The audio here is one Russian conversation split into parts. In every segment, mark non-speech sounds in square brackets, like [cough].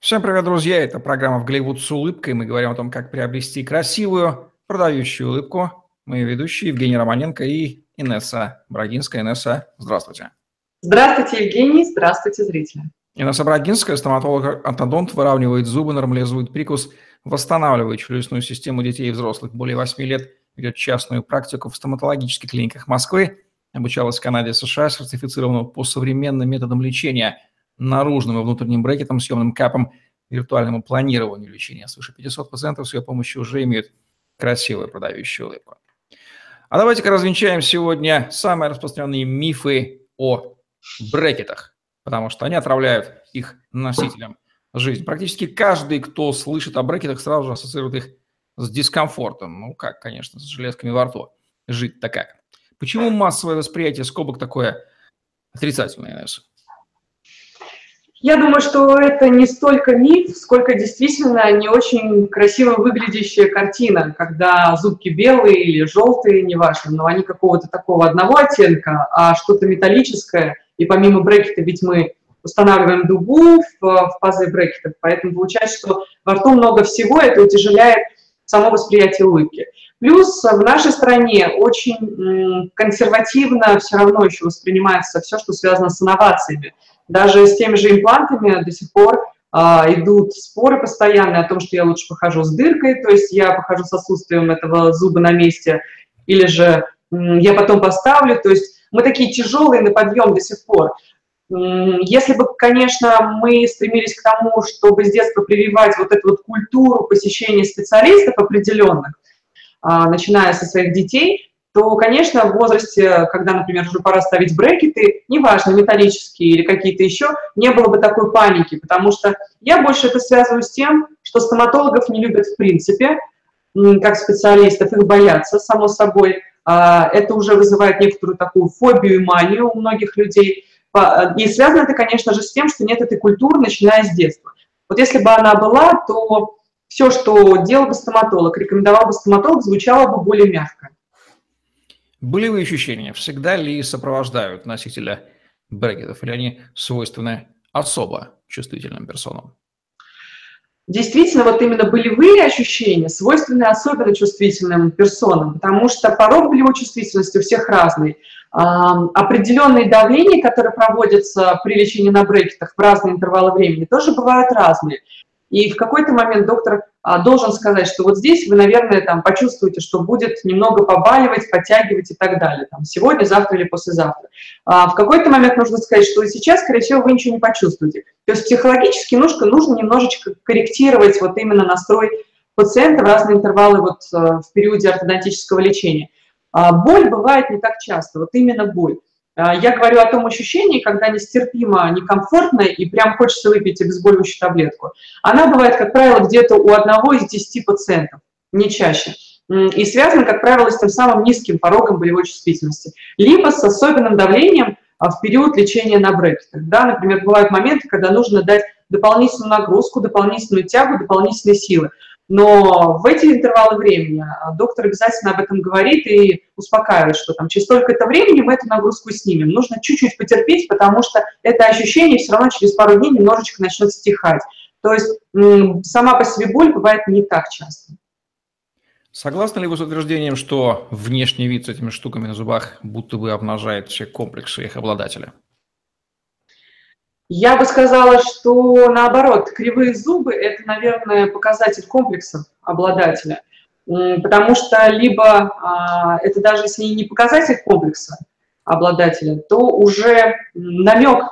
Всем привет, друзья! Это программа «В Голливуд с улыбкой». Мы говорим о том, как приобрести красивую, продающую улыбку. Мы ведущие Евгений Романенко и Инесса Брагинская. Инесса, здравствуйте. Здравствуйте, Евгений. Здравствуйте, зрители. Инесса Брагинская, стоматолог-ортодонт, выравнивает зубы, нормализует прикус, восстанавливает челюстную систему детей и взрослых. Более 8 лет ведет частную практику в стоматологических клиниках Москвы. Обучалась в Канаде и США, сертифицирована по современным методам лечения – наружным и внутренним брекетом, съемным капом, виртуальному планированию лечения. Свыше 500 пациентов с ее помощью уже имеют красивую продающую улыбку. А давайте-ка развенчаем сегодня самые распространенные мифы о брекетах, потому что они отравляют их носителям жизнь. Практически каждый, кто слышит о брекетах, сразу же ассоциирует их с дискомфортом. Ну как, конечно, с железками во рту. Жить-то как. Почему массовое восприятие скобок такое отрицательное, Инесса? Я думаю, что это не столько миф, сколько действительно не очень красиво выглядящая картина, когда зубки белые или желтые, неважно, но они какого-то такого одного оттенка, а что-то металлическое, и помимо брекета ведь мы устанавливаем дугу в, в пазы брекетов, поэтому получается, что во рту много всего, это утяжеляет само восприятие улыбки. Плюс в нашей стране очень консервативно все равно еще воспринимается все, что связано с инновациями. Даже с теми же имплантами до сих пор а, идут споры постоянные о том, что я лучше похожу с дыркой, то есть я похожу с отсутствием этого зуба на месте, или же я потом поставлю, то есть мы такие тяжелые на подъем до сих пор. Если бы, конечно, мы стремились к тому, чтобы с детства прививать вот эту вот культуру посещения специалистов определенных, а, начиная со своих детей, то, конечно, в возрасте, когда, например, уже пора ставить брекеты, неважно, металлические или какие-то еще, не было бы такой паники, потому что я больше это связываю с тем, что стоматологов не любят в принципе, как специалистов, их боятся, само собой. А, это уже вызывает некоторую такую фобию и манию у многих людей. И связано это, конечно же, с тем, что нет этой культуры, начиная с детства. Вот если бы она была, то все, что делал бы стоматолог, рекомендовал бы стоматолог, звучало бы более мягко. Болевые ощущения всегда ли сопровождают носителя брекетов, или они свойственны особо чувствительным персонам? Действительно, вот именно болевые ощущения свойственны особенно чувствительным персонам, потому что порог болевой чувствительности у всех разный. А, определенные давления, которые проводятся при лечении на брекетах в разные интервалы времени, тоже бывают разные. И в какой-то момент доктор должен сказать, что вот здесь вы, наверное, там почувствуете, что будет немного побаливать, подтягивать и так далее, там, сегодня, завтра или послезавтра. А в какой-то момент нужно сказать, что сейчас, скорее всего, вы ничего не почувствуете. То есть психологически нужно, нужно немножечко корректировать вот именно настрой пациента в разные интервалы вот э, в периоде ортодонтического лечения. А боль бывает не так часто, вот именно боль. А, я говорю о том ощущении, когда нестерпимо, некомфортно и прям хочется выпить обезболивающую таблетку. Она бывает, как правило, где-то у одного из десяти пациентов, не чаще. И связана, как правило, с тем самым низким порогом болевой чувствительности. Либо с особенным давлением а, в период лечения на брекетах. Да, например, бывают моменты, когда нужно дать дополнительную нагрузку, дополнительную тягу, дополнительные силы. Но в эти интервалы времени а, доктор обязательно об этом говорит и успокаивает, что там через столько-то времени мы эту нагрузку снимем. Нужно чуть-чуть потерпеть, потому что это ощущение все равно через пару дней немножечко начнет стихать. То есть сама по себе боль бывает не так часто. Согласны ли вы с утверждением, что внешний вид с этими штуками на зубах будто бы обнажает все комплексы их обладателя? Я бы сказала, что наоборот, кривые зубы – это, наверное, показатель комплексов обладателя, потому что либо а, это даже если не показатель комплекса обладателя, то уже намек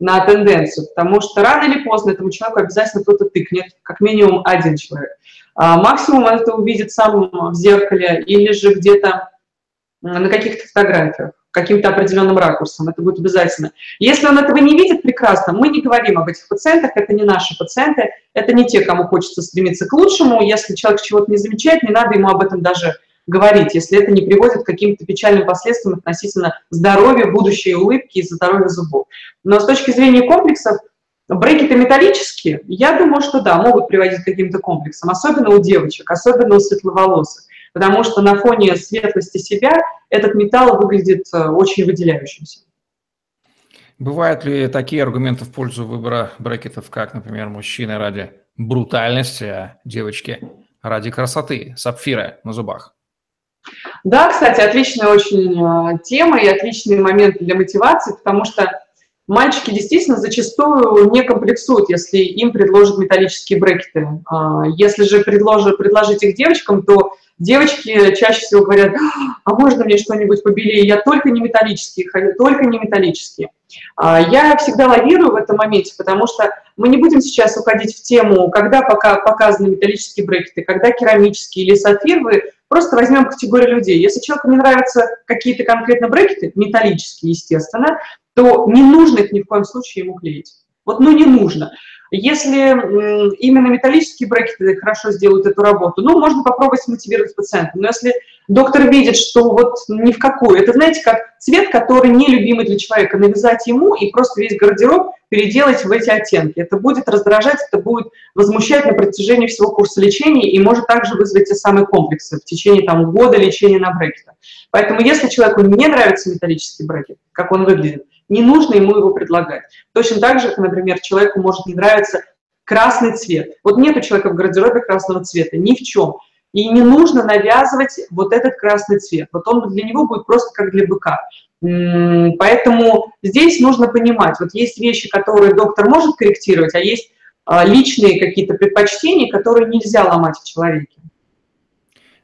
на тенденцию, потому что рано или поздно этому человеку обязательно кто-то тыкнет, как минимум один человек. А максимум он это увидит сам в зеркале или же где-то на каких-то фотографиях каким-то определенным ракурсом, это будет обязательно. Если он этого не видит, прекрасно, мы не говорим об этих пациентах, это не наши пациенты, это не те, кому хочется стремиться к лучшему, если человек чего-то не замечает, не надо ему об этом даже говорить, если это не приводит к каким-то печальным последствиям относительно здоровья, будущей улыбки и здоровья зубов. Но с точки зрения комплексов, брекеты металлические, я думаю, что да, могут приводить к каким-то комплексам, особенно у девочек, особенно у светловолосых потому что на фоне светлости себя этот металл выглядит э, очень выделяющимся. Бывают ли такие аргументы в пользу выбора брекетов, как, например, мужчины ради брутальности, а девочки ради красоты, сапфира на зубах? Да, кстати, отличная очень э, тема и отличный момент для мотивации, потому что мальчики действительно зачастую не комплексуют, если им предложат металлические брекеты. А, если же предложить, предложить их девочкам, то девочки чаще всего говорят, а можно мне что-нибудь побелее? Я только не металлические, только не металлические. А, я всегда лавирую в этом моменте, потому что мы не будем сейчас уходить в тему, когда пока показаны металлические брекеты, когда керамические или сапфировые, Просто возьмем категорию людей. Если человеку не нравятся какие-то конкретно брекеты, металлические, естественно, то не нужно их ни в коем случае ему клеить. Вот, ну, не нужно. Если именно металлические брекеты хорошо сделают эту работу, ну, можно попробовать мотивировать пациента. Но если доктор видит, что вот ни в какую, это, знаете, как цвет, который нелюбимый для человека, навязать ему и просто весь гардероб переделать в эти оттенки. Это будет раздражать, это будет возмущать на протяжении всего курса лечения и может также вызвать те самые комплексы в течение там, года лечения на брекетах. Поэтому если человеку не нравится металлический брекет, как он выглядит, не нужно ему его предлагать. Точно так же, например, человеку может не нравиться красный цвет. Вот нет у человека в гардеробе красного цвета, ни в чем. И не нужно навязывать вот этот красный цвет. Вот он для него будет просто как для быка. Поэтому здесь нужно понимать, вот есть вещи, которые доктор может корректировать, а есть а, личные какие-то предпочтения, которые нельзя ломать в человеке.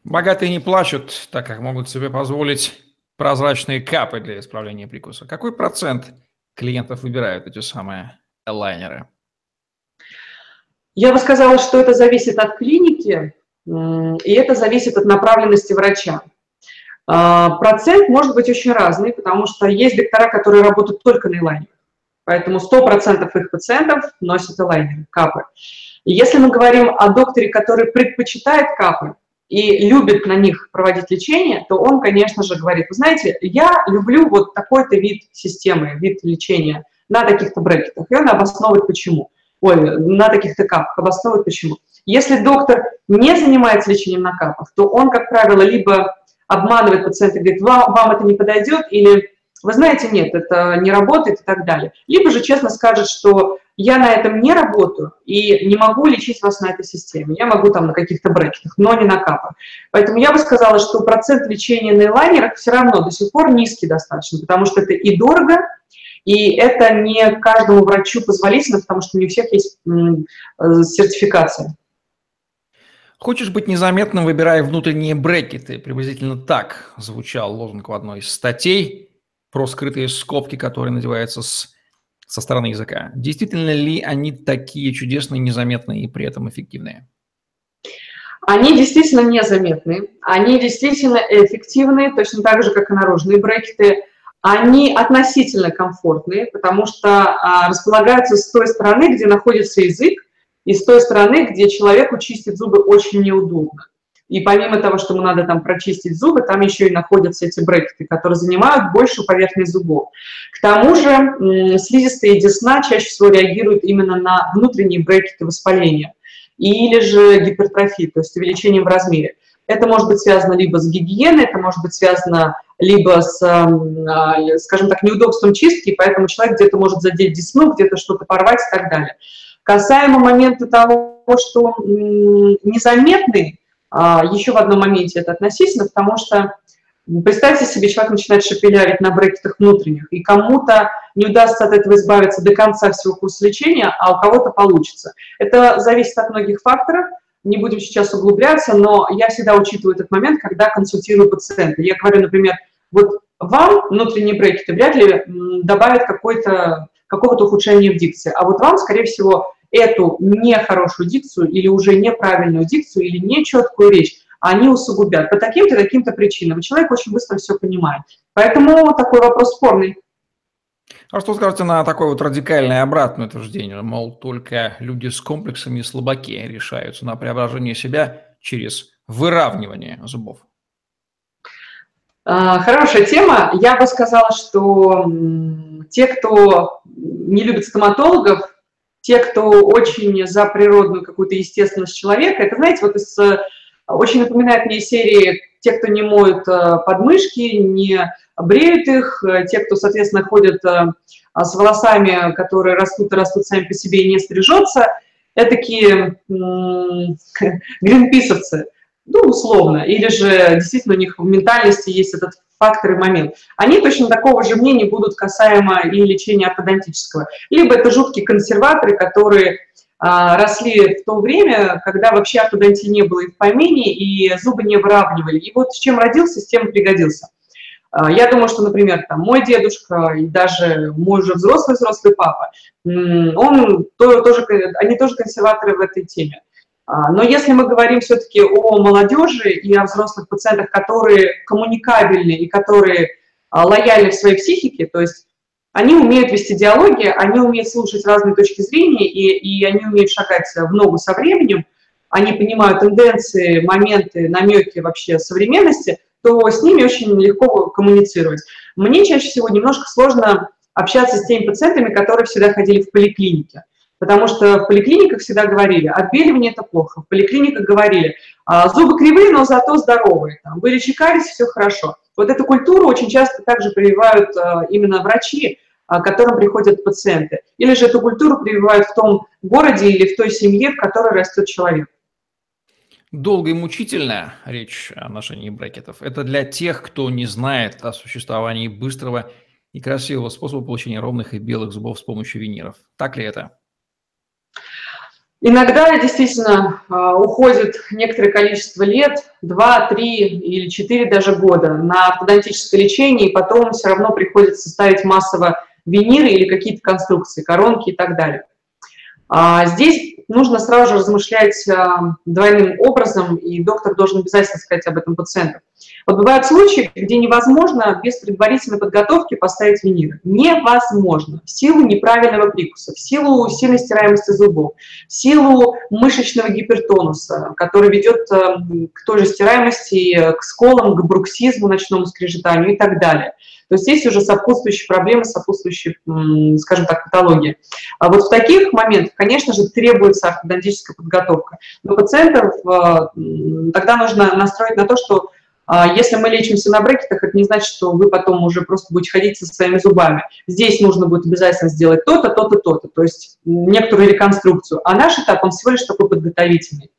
Богатые не плачут, так как могут себе позволить прозрачные капы для исправления прикуса. Какой процент клиентов выбирают эти самые лайнеры? Я бы сказала, что это зависит от клиники, и это зависит от направленности врача. А, процент может быть очень разный, потому что есть доктора, которые работают только на элайнерах. Поэтому 100% их пациентов носят элайнеры, капы. Если мы говорим о докторе, который предпочитает капы и любит на них проводить лечение, то он, конечно же, говорит, вы знаете, я люблю вот такой-то вид системы, вид лечения на таких-то брекетах. И он обосновывает почему. Ой, на таких-то капах, обосновывает почему. Если доктор не занимается лечением на капах, то он, как правило, либо обманывает пациента, говорит, вам, вам это не подойдет, или вы знаете, нет, это не работает и так далее. Либо же честно скажет, что я на этом не работаю и не могу лечить вас на этой системе. Я могу там на каких-то брекетах, но не на капах. Поэтому я бы сказала, что процент лечения на элайнерах все равно до сих пор низкий достаточно, потому что это и дорого, и это не каждому врачу позволительно, потому что не у всех есть э, сертификация. Хочешь быть незаметным, выбирая внутренние брекеты. Приблизительно так звучал лозунг в одной из статей про скрытые скобки, которые надеваются с, со стороны языка. Действительно ли они такие чудесные, незаметные и при этом эффективные? Они действительно незаметны, они действительно эффективные, точно так же, как и наружные брекеты. Они относительно комфортные, потому что а, располагаются с той стороны, где находится язык, и с той стороны, где человеку чистить зубы очень неудобно. И помимо того, что ему надо там прочистить зубы, там еще и находятся эти брекеты, которые занимают большую поверхность зубов. К тому же слизистые десна чаще всего реагируют именно на внутренние брекеты воспаления или же гипертрофии, то есть увеличением в размере. Это может быть связано либо с гигиеной, это может быть связано либо с, а, скажем так, неудобством чистки, поэтому человек где-то может задеть десну, где-то что-то порвать и так далее. Касаемо момента того, что незаметный, еще в одном моменте это относительно, потому что представьте себе, человек начинает шепелявить на брекетах внутренних, и кому-то не удастся от этого избавиться до конца всего курса лечения, а у кого-то получится. Это зависит от многих факторов, не будем сейчас углубляться, но я всегда учитываю этот момент, когда консультирую пациента. Я говорю, например, вот вам внутренние брекеты вряд ли добавят какой-то какого-то ухудшения в дикции. А вот вам, скорее всего, эту нехорошую дикцию или уже неправильную дикцию или нечеткую речь, они усугубят по таким-то таким-то причинам. Человек очень быстро все понимает. Поэтому такой вопрос спорный. А что скажете на такое вот радикальное обратное утверждение? Мол, только люди с комплексами и слабаки решаются на преображение себя через выравнивание зубов. А, хорошая тема. Я бы сказала, что те, кто не любит стоматологов, те, кто очень за природную какую-то естественность человека, это, знаете, вот из, очень напоминает мне серии те, кто не моют э, подмышки, не бреют их, э, те, кто, соответственно, ходят э, с волосами, которые растут и растут сами по себе и не стрижется, это такие [laughs] гринписовцы, ну, условно, или же действительно у них в ментальности есть этот фактор и момент. Они точно такого же мнения будут касаемо и лечения ортодонтического. Либо это жуткие консерваторы, которые а, росли в то время, когда вообще ортодонтии не было и в помине, и зубы не выравнивали. И вот с чем родился, с тем пригодился. А, я думаю, что, например, там, мой дедушка и даже мой уже взрослый-взрослый папа, он тоже, они тоже консерваторы в этой теме. А, но если мы говорим все-таки о молодежи и о взрослых пациентах, которые коммуникабельны и которые лояльны в своей психике, то есть они умеют вести диалоги, они умеют слушать разные точки зрения, и, и они умеют шагать в ногу со временем, они понимают тенденции, моменты, намеки вообще современности, то с ними очень легко коммуницировать. Мне чаще всего немножко сложно общаться с теми пациентами, которые всегда ходили в поликлинике. Потому что в поликлиниках всегда говорили, отбеливание это плохо. В поликлиниках говорили, «А, зубы кривые, но зато здоровые. Там, были чекались, все хорошо. Вот эту культуру очень часто также прививают э, именно врачи, к которым приходят пациенты. Или же эту культуру прививают в том городе или в той семье, в которой растет человек. Долго и мучительная речь о ношении брекетов. Это для тех, кто не знает о существовании быстрого и красивого способа получения ровных и белых зубов с помощью виниров. Так ли это? Иногда действительно а, уходит некоторое количество лет, 2, 3 или 4 даже года на ортодонтическое лечение, и потом все равно приходится ставить массово виниры или какие-то конструкции, коронки и так далее. А, здесь нужно сразу же размышлять а, двойным образом, и доктор должен обязательно сказать об этом пациенту. Вот бывают случаи, где невозможно без предварительной подготовки поставить виниры. Невозможно. В силу неправильного прикуса, в силу сильной стираемости зубов, в силу мышечного гипертонуса, который ведет э, к той же стираемости, к сколам, к бруксизму, ночному скрежетанию и так далее. То есть есть уже сопутствующие проблемы, сопутствующие, скажем так, патологии. А вот в таких моментах, конечно же, требуется ортодонтическая подготовка. Но пациентов э, тогда нужно настроить на то, что если мы лечимся на брекетах, это не значит, что вы потом уже просто будете ходить со своими зубами. Здесь нужно будет обязательно сделать то-то, то-то, то-то, то есть некоторую реконструкцию. А наш этап, он всего лишь такой подготовительный.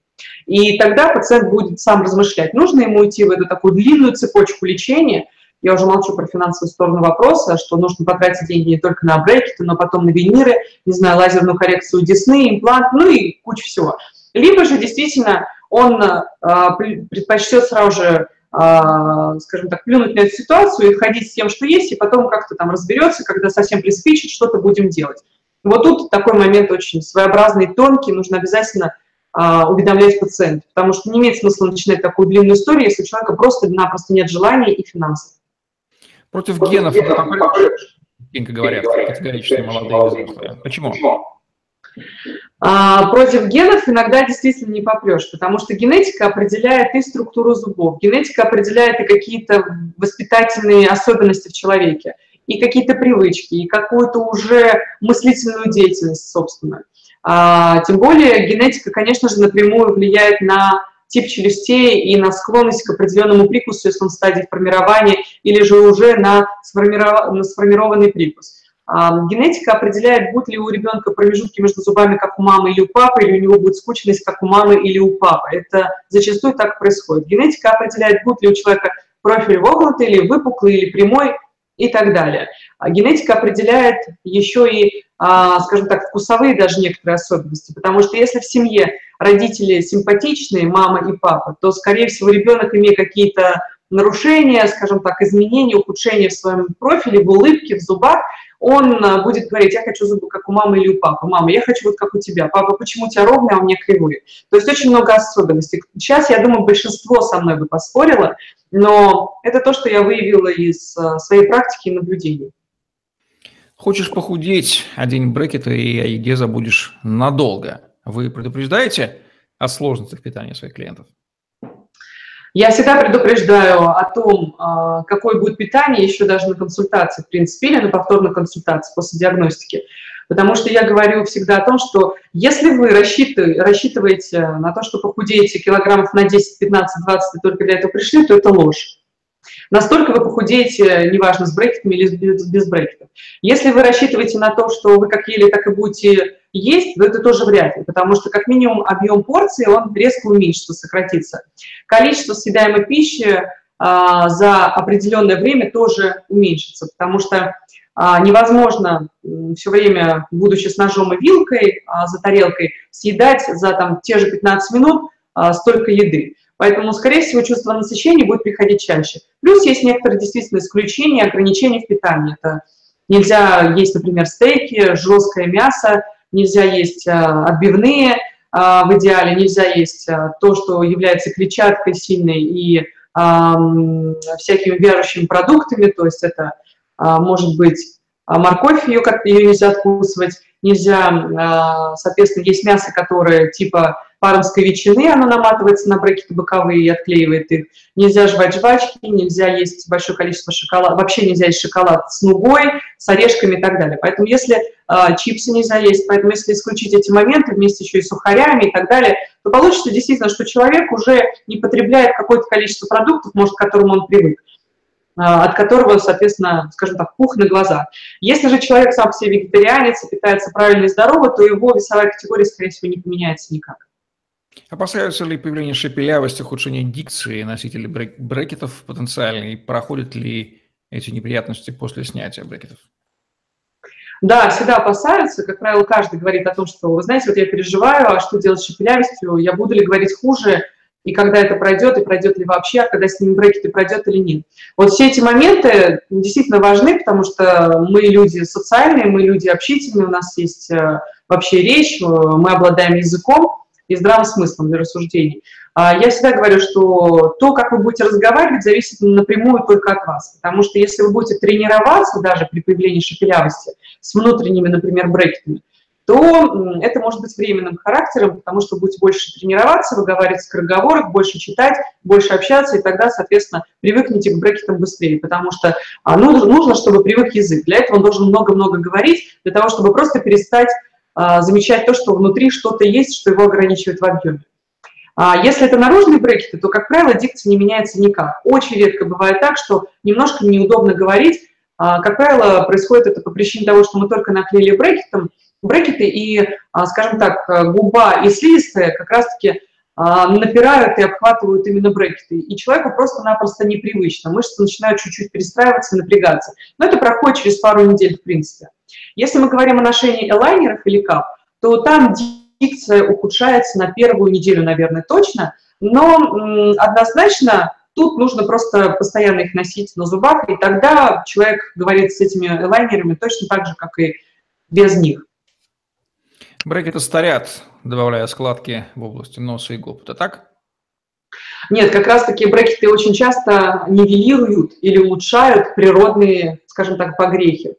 И тогда пациент будет сам размышлять, нужно ему идти в эту такую длинную цепочку лечения, я уже молчу про финансовую сторону вопроса, что нужно потратить деньги не только на брекеты, но потом на виниры, не знаю, лазерную коррекцию десны, имплант, ну и куча всего. Либо же действительно он э, предпочтет сразу же а, скажем так, плюнуть на эту ситуацию и ходить с тем, что есть, и потом как-то там разберется, когда совсем приспичит, что-то будем делать. Вот тут такой момент очень своеобразный, тонкий, нужно обязательно а, уведомлять пациента, потому что не имеет смысла начинать такую длинную историю, если у человека просто-напросто нет желания и финансов. Против, Против генов, генов это говорят, категорически молодые взрослые. Почему? А, против генов иногда действительно не попрешь, потому что генетика определяет и структуру зубов, генетика определяет и какие-то воспитательные особенности в человеке, и какие-то привычки, и какую-то уже мыслительную деятельность, собственно. А, тем более генетика, конечно же, напрямую влияет на тип челюстей и на склонность к определенному прикусу, если он в стадии формирования, или же уже на, сформированный прикус. Генетика определяет, будут ли у ребенка промежутки между зубами, как у мамы или у папы, или у него будет скучность, как у мамы или у папы. Это зачастую так происходит. Генетика определяет, будет ли у человека профиль вогнутый, или выпуклый, или прямой, и так далее. А генетика определяет еще и, а, скажем так, вкусовые даже некоторые особенности, потому что если в семье родители симпатичные, мама и папа, то, скорее всего, ребенок, имея какие-то нарушения, скажем так, изменения, ухудшения в своем профиле, в улыбке, в зубах, он э, будет говорить, я хочу зубы, как у мамы или у папы. Мама, я хочу вот как у тебя. Папа, почему у тебя ровные, а у меня кривые? То есть очень много особенностей. Сейчас, я думаю, большинство со мной бы поспорило, но это то, что я выявила из э, своей практики и наблюдений. Хочешь похудеть, одень брекеты и о еде забудешь надолго. Вы предупреждаете о сложностях питания своих клиентов? Я всегда предупреждаю о том, а, какое будет питание, еще даже на консультации, в принципе, или на повторной консультации после диагностики. Потому что я говорю всегда о том, что если вы рассчитываете на то, что похудеете килограммов на 10, 15, 20 и только для этого пришли, то это ложь. Настолько вы похудеете, неважно, с брекетами или без, без брекетов. Если вы рассчитываете на то, что вы как ели, так и будете есть, то это тоже вряд ли, потому что как минимум объем порции, он резко уменьшится, сократится. Количество съедаемой пищи а, за определенное время тоже уменьшится, потому что а, невозможно все время, будучи с ножом и вилкой а, за тарелкой, съедать за там, те же 15 минут а, столько еды. Поэтому, скорее всего, чувство насыщения будет приходить чаще. Плюс есть некоторые действительно исключения, ограничения в питании. Это нельзя есть, например, стейки, жесткое мясо, нельзя есть отбивные в идеале, нельзя есть то, что является клетчаткой сильной и всякими вяжущими продуктами, то есть это а, может быть, а, морковь, ее, как ее нельзя откусывать, нельзя, а, соответственно, есть мясо, которое типа пармской ветчины, оно наматывается на брекеты боковые и отклеивает их. Нельзя жевать жвачки, нельзя есть большое количество шоколада, вообще нельзя есть шоколад с нугой, с орешками и так далее. Поэтому если э, чипсы нельзя есть, поэтому если исключить эти моменты вместе еще и сухарями и так далее, то получится действительно, что человек уже не потребляет какое-то количество продуктов, может, к которому он привык. А, от которого, соответственно, скажем так, пух на глаза. Если же человек сам по себе вегетарианец и питается правильно и здорово, то его весовая категория, скорее всего, не поменяется никак. Опасаются ли появление шепелявости, ухудшения дикции носителей брекетов потенциально, и проходят ли эти неприятности после снятия брекетов? Да, всегда опасаются. Как правило, каждый говорит о том, что, вы знаете, вот я переживаю, а что делать с шепелявостью, я буду ли говорить хуже, и когда это пройдет, и пройдет ли вообще, а когда с ними брекеты пройдет или нет. Вот все эти моменты действительно важны, потому что мы люди социальные, мы люди общительные, у нас есть э, вообще речь, э, мы обладаем языком и здравым смыслом для рассуждений. А я всегда говорю, что то, как вы будете разговаривать, зависит напрямую только от вас. Потому что если вы будете тренироваться даже при появлении шепелявости с внутренними, например, брекетами, то это может быть временным характером, потому что будете больше тренироваться, выговаривать скороговорок, больше читать, больше общаться, и тогда, соответственно, привыкнете к брекетам быстрее, потому что а, нужно, чтобы привык язык. Для этого он должен много-много говорить, для того, чтобы просто перестать замечать то, что внутри что-то есть, что его ограничивает в объеме. А если это наружные брекеты, то, как правило, дикция не меняется никак. Очень редко бывает так, что немножко неудобно говорить. А, как правило, происходит это по причине того, что мы только наклеили брекетом, брекеты, и, а, скажем так, губа и слизистая как раз-таки а, напирают и обхватывают именно брекеты. И человеку просто-напросто непривычно. Мышцы начинают чуть-чуть перестраиваться напрягаться. Но это проходит через пару недель, в принципе. Если мы говорим о ношении элайнеров или кап, то там дикция ухудшается на первую неделю, наверное, точно. Но однозначно тут нужно просто постоянно их носить на зубах, и тогда человек говорит с этими элайнерами точно так же, как и без них. Брекеты старят, добавляя складки в области носа и губ. Это так? Нет, как раз-таки брекеты очень часто нивелируют или улучшают природные, скажем так, погрехи.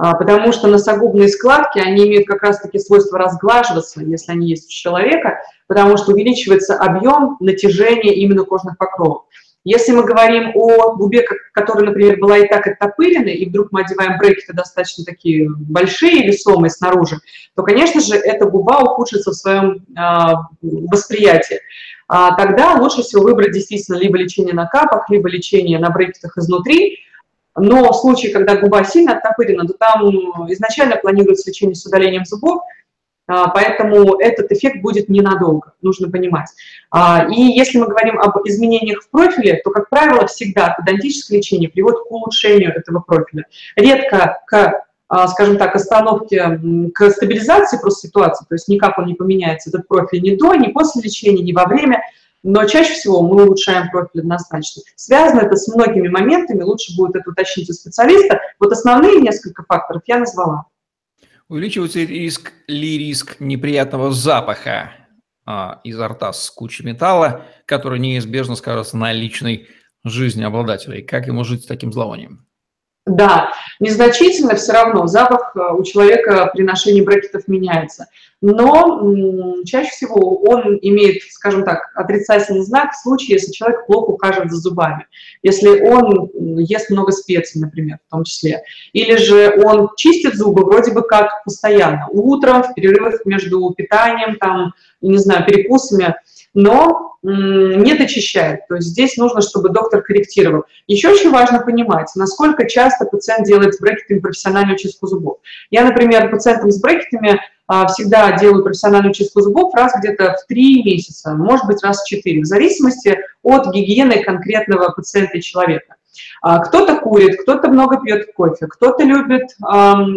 А, потому что носогубные складки, они имеют как раз-таки свойство разглаживаться, если они есть у человека, потому что увеличивается объем натяжения именно кожных покровов. Если мы говорим о губе, которая, например, была и так оттопырена, и вдруг мы одеваем брекеты достаточно такие большие, весомые снаружи, то, конечно же, эта губа ухудшится в своем а, восприятии. А, тогда лучше всего выбрать действительно либо лечение на капах, либо лечение на брекетах изнутри, но в случае, когда губа сильно оттопырена, то там изначально планируется лечение с удалением зубов, а, поэтому этот эффект будет ненадолго, нужно понимать. А, и если мы говорим об изменениях в профиле, то, как правило, всегда педантическое лечение приводит к улучшению этого профиля. Редко к а, скажем так, остановке, к стабилизации просто ситуации, то есть никак он не поменяется, этот профиль ни до, ни после лечения, ни во время, но чаще всего мы улучшаем профиль однозначно. Связано это с многими моментами, лучше будет это уточнить у специалиста. Вот основные несколько факторов я назвала. Увеличивается риск ли риск неприятного запаха а, изо рта с кучей металла, который неизбежно скажется на личной жизни обладателя? И как ему жить с таким зловонием? Да, незначительно все равно запах э, у человека при ношении брекетов меняется. Но чаще всего он имеет, скажем так, отрицательный знак в случае, если человек плохо ухаживает за зубами. Если он ест много специй, например, в том числе. Или же он чистит зубы вроде бы как постоянно. Утром, в перерывах между питанием, там, не знаю, перекусами. Но не дочищает. То есть здесь нужно, чтобы доктор корректировал. Еще очень важно понимать, насколько часто пациент делает с брекетами профессиональную чистку зубов. Я, например, пациентам с брекетами а, всегда делаю профессиональную чистку зубов раз где-то в 3 месяца, может быть, раз в 4, в зависимости от гигиены конкретного пациента и человека. А, кто-то курит, кто-то много пьет кофе, кто-то любит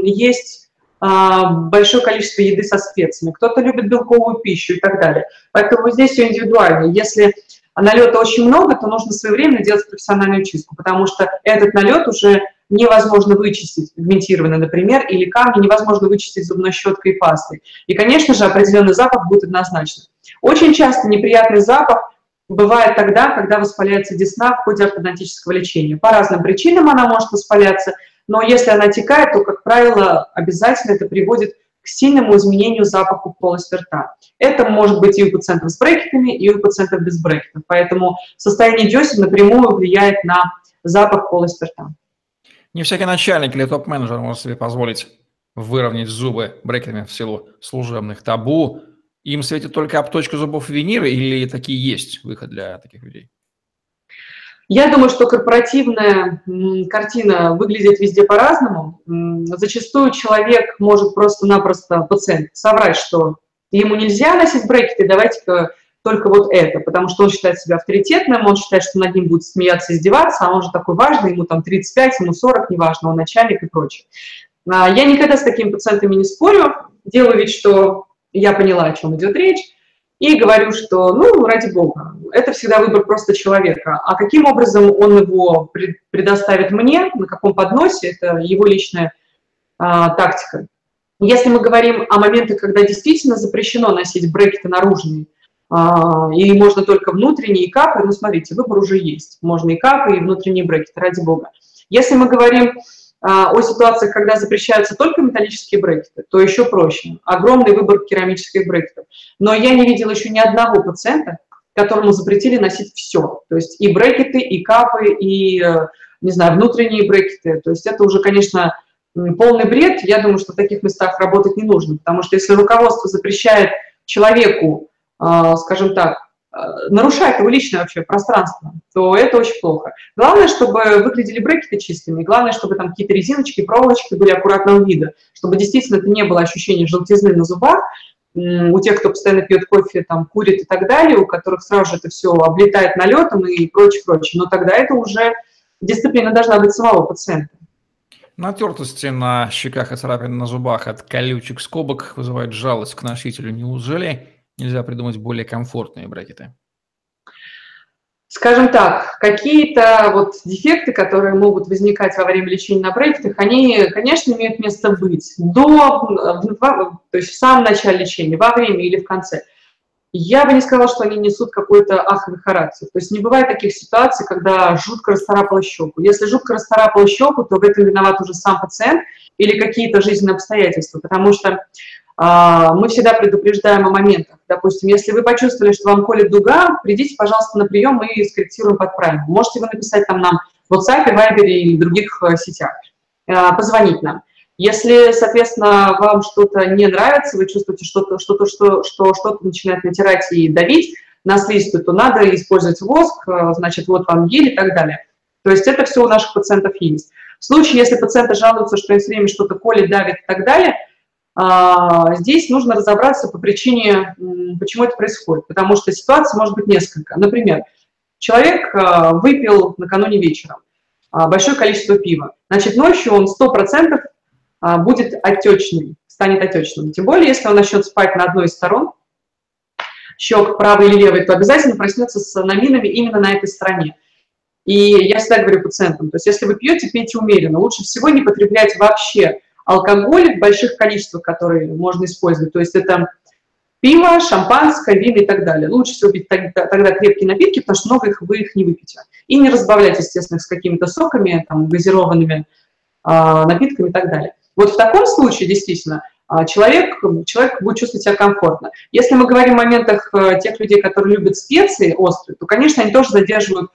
есть большое количество еды со специями, кто-то любит белковую пищу и так далее. Поэтому здесь все индивидуально. Если налета очень много, то нужно своевременно делать профессиональную чистку, потому что этот налет уже невозможно вычистить пигментированный, например, или камни невозможно вычистить зубной щеткой и пастой. И, конечно же, определенный запах будет однозначно. Очень часто неприятный запах бывает тогда, когда воспаляется десна в ходе ортодонтического лечения. По разным причинам она может воспаляться – но если она текает, то, как правило, обязательно это приводит к сильному изменению запаха полости рта. Это может быть и у пациентов с брекетами, и у пациентов без брекетов. Поэтому состояние десен напрямую влияет на запах полости рта. Не всякий начальник или топ-менеджер может себе позволить выровнять зубы брекетами в силу служебных табу. Им светит только обточка зубов виниры или такие есть выход для таких людей? Я думаю, что корпоративная картина выглядит везде по-разному. Зачастую человек может просто-напросто, пациент, соврать, что ему нельзя носить брекеты, давайте-ка только вот это, потому что он считает себя авторитетным, он считает, что над ним будет смеяться, издеваться, а он же такой важный, ему там 35, ему 40, неважно, он начальник и прочее. А, я никогда с такими пациентами не спорю, делаю вид, что я поняла, о чем идет речь, и говорю, что, ну, ради бога, это всегда выбор просто человека. А каким образом он его предоставит мне, на каком подносе, это его личная а, тактика. Если мы говорим о моментах, когда действительно запрещено носить брекеты наружные, а, и можно только внутренние и капы, ну, смотрите, выбор уже есть. Можно и капы, и внутренние брекеты, ради бога. Если мы говорим о ситуациях, когда запрещаются только металлические брекеты, то еще проще. Огромный выбор керамических брекетов. Но я не видела еще ни одного пациента, которому запретили носить все. То есть и брекеты, и капы, и, э, не знаю, внутренние брекеты. То есть это уже, конечно, полный бред. Я думаю, что в таких местах работать не нужно, потому что если руководство запрещает человеку, а, скажем так, нарушает его личное вообще пространство, то это очень плохо. Главное, чтобы выглядели брекеты чистыми, главное, чтобы там какие-то резиночки, проволочки были аккуратного вида, чтобы действительно это не было ощущения желтизны на зубах, у тех, кто постоянно пьет кофе, там, курит и так далее, у которых сразу же это все облетает налетом и прочее, прочее. Но тогда это уже дисциплина должна быть самого пациента. Натертости на щеках и царапины на зубах от колючек скобок вызывают жалость к носителю. Неужели нельзя придумать более комфортные брекеты? Скажем так, какие-то вот дефекты, которые могут возникать во время лечения на брекетах, они, конечно, имеют место быть до, то есть в самом начале лечения, во время или в конце. Я бы не сказала, что они несут какой-то аховый характер. То есть не бывает таких ситуаций, когда жутко расцарапала щеку. Если жутко расцарапала щеку, то в этом виноват уже сам пациент или какие-то жизненные обстоятельства, потому что мы всегда предупреждаем о моментах. Допустим, если вы почувствовали, что вам колет дуга, придите, пожалуйста, на прием, мы скорректируем, подправим. Можете вы написать там нам в WhatsApp, Viber и других э, сетях, э, позвонить нам. Если, соответственно, вам что-то не нравится, вы чувствуете что-то, что-то, что, что что-то начинает натирать и давить на слизистую, то надо использовать воск, э, значит, вот вам гель и так далее. То есть это все у наших пациентов есть. В случае, если пациенты жалуются, что им все время что-то колет, давит и так далее – а, здесь нужно разобраться по причине, почему это происходит, потому что ситуация может быть несколько. Например, человек а, выпил накануне вечером а, большое количество пива, значит, ночью он 100% будет отечным, станет отечным. Тем более, если он начнет спать на одной из сторон, щек правой или левой, то обязательно проснется с наминами именно на этой стороне. И я всегда говорю пациентам, то есть если вы пьете, пейте умеренно. Лучше всего не потреблять вообще алкоголь в больших количествах, которые можно использовать. То есть это пиво, шампанское, вино и так далее. Лучше всего пить тогда, тогда крепкие напитки, потому что много их вы их не выпьете. И не разбавлять, естественно, с какими-то соками, там, газированными э, напитками и так далее. Вот в таком случае, действительно, а, человек, человек будет чувствовать себя комфортно. Если мы говорим о моментах э, тех людей, которые любят специи острые, то, конечно, они тоже задерживают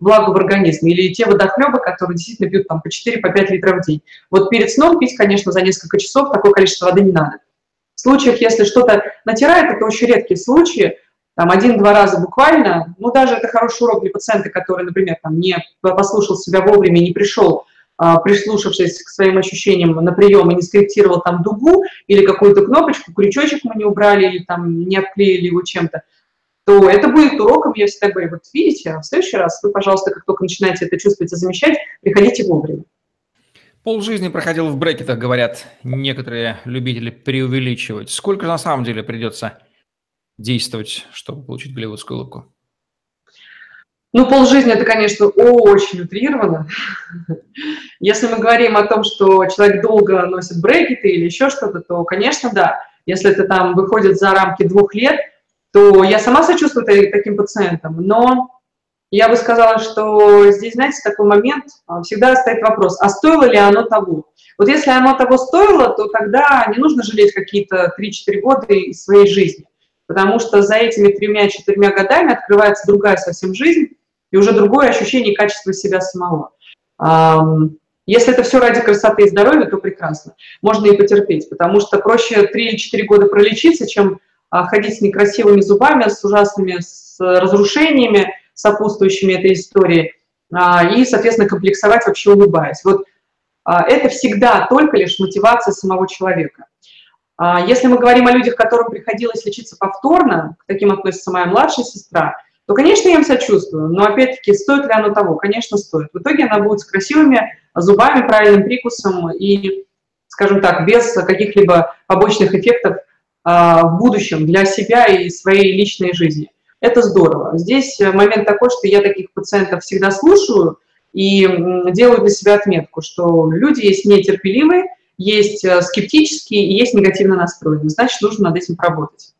влагу в организме, или те водохлебы, которые действительно пьют там по 4-5 по литров в день. Вот перед сном пить, конечно, за несколько часов такое количество воды не надо. В случаях, если что-то натирает, это очень редкие случаи, там один-два раза буквально, ну даже это хороший урок для пациента, который, например, там не послушал себя вовремя, не пришел, а, прислушавшись к своим ощущениям на прием и не скорректировал там дугу или какую-то кнопочку, крючочек мы не убрали или там не обклеили его чем-то, то это будет уроком, я всегда говорю, вот видите, а в следующий раз вы, пожалуйста, как только начинаете это чувствовать и замечать, приходите вовремя. Пол жизни проходил в брекетах, говорят некоторые любители преувеличивать. Сколько на самом деле придется действовать, чтобы получить голливудскую улыбку? Ну, полжизни это, конечно, очень утрировано. Если мы говорим о том, что человек долго носит брекеты или еще что-то, то, конечно, да. Если это там выходит за рамки двух лет, то я сама сочувствую таким пациентам. Но я бы сказала, что здесь, знаете, такой момент, а, всегда стоит вопрос, а стоило ли оно того? Вот если оно того стоило, то тогда не нужно жалеть какие-то 3-4 года из своей жизни потому что за этими тремя-четырьмя годами открывается другая совсем жизнь и уже другое ощущение качества себя самого. Если это все ради красоты и здоровья, то прекрасно. Можно и потерпеть, потому что проще 3 или 4 года пролечиться, чем ходить с некрасивыми зубами, с ужасными с разрушениями, сопутствующими этой истории, а, и, соответственно, комплексовать вообще улыбаясь. Вот а, это всегда только лишь мотивация самого человека. А, если мы говорим о людях, которым приходилось лечиться повторно, к таким относится моя младшая сестра, то, конечно, я им сочувствую, но, опять-таки, стоит ли оно того? Конечно, стоит. В итоге она будет с красивыми зубами, правильным прикусом и, скажем так, без каких-либо побочных эффектов а, в будущем для себя и своей личной жизни. Это здорово. Здесь момент такой, что я таких пациентов всегда слушаю и делаю для себя отметку, что люди есть нетерпеливые, есть э, скептические и есть негативно настроенные. Значит, нужно над этим поработать.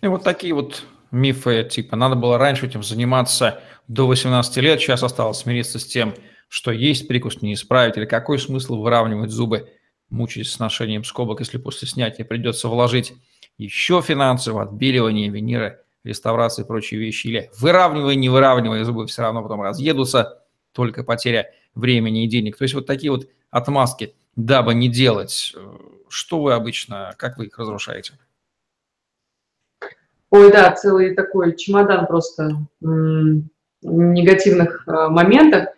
И вот такие вот мифы, типа, надо было раньше этим заниматься до 18 лет, сейчас осталось смириться с тем, что есть прикус, не исправить, или какой смысл выравнивать зубы, мучаясь с ношением скобок, если после снятия придется вложить еще финансы в отбеливание, виниры, реставрации и прочие вещи, или выравнивая, не выравнивая зубы, все равно потом разъедутся, только потеря времени и денег. То есть вот такие вот отмазки – дабы не делать, что вы обычно, как вы их разрушаете? Ой, да, целый такой чемодан просто негативных э, моментов.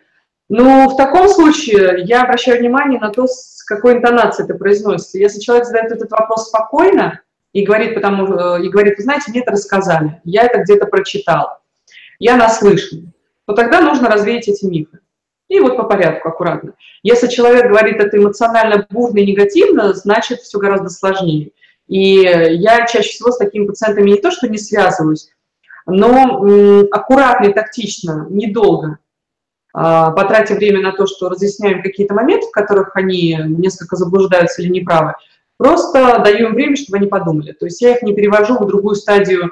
Ну, в таком случае я обращаю внимание на то, с какой интонацией это произносится. Если человек задает этот вопрос спокойно и говорит, потому, э, и говорит, вы знаете, мне это рассказали, я это где-то прочитал, я наслышан, то тогда нужно развеять эти мифы. И вот по порядку, аккуратно. Если человек говорит это эмоционально бурно и негативно, значит, все гораздо сложнее. И я чаще всего с такими пациентами не то, что не связываюсь, но аккуратно и тактично, недолго, потратив время на то, что разъясняем какие-то моменты, в которых они несколько заблуждаются или неправы, просто даю им время, чтобы они подумали. То есть я их не перевожу в другую стадию,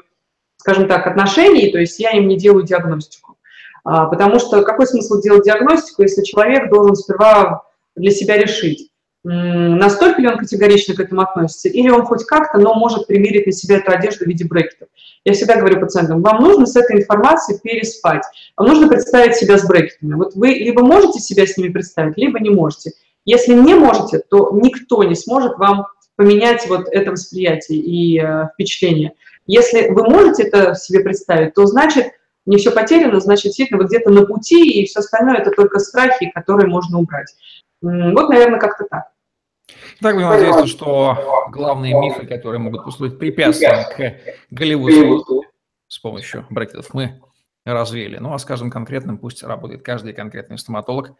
скажем так, отношений, то есть я им не делаю диагностику. А, потому что какой смысл делать диагностику, если человек должен сперва для себя решить, настолько ли он категорично к этому относится, или он хоть как-то, но может примерить на себя эту одежду в виде брекетов. Я всегда говорю пациентам, вам нужно с этой информацией переспать, вам нужно представить себя с брекетами. Вот вы либо можете себя с ними представить, либо не можете. Если не можете, то никто не сможет вам поменять вот это восприятие и э, впечатление. Если вы можете это себе представить, то значит не все потеряно, значит, действительно вы где-то на пути, и все остальное это только страхи, которые можно убрать. Вот, наверное, как-то так. Так будем надеяться, что главные мифы, которые могут послужить препятствием к голливудскому с помощью брекетов, мы развеяли. Ну, а скажем конкретным, пусть работает каждый конкретный стоматолог.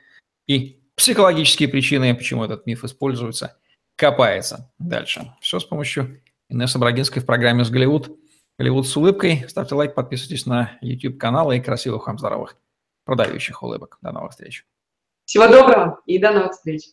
И психологические причины, почему этот миф используется, копается дальше. Все с помощью Инессы Брагинской в программе «С Голливуд». Голливуд с улыбкой. Ставьте лайк, подписывайтесь на YouTube-канал и красивых вам здоровых продающих улыбок. До новых встреч. Всего доброго и до новых встреч.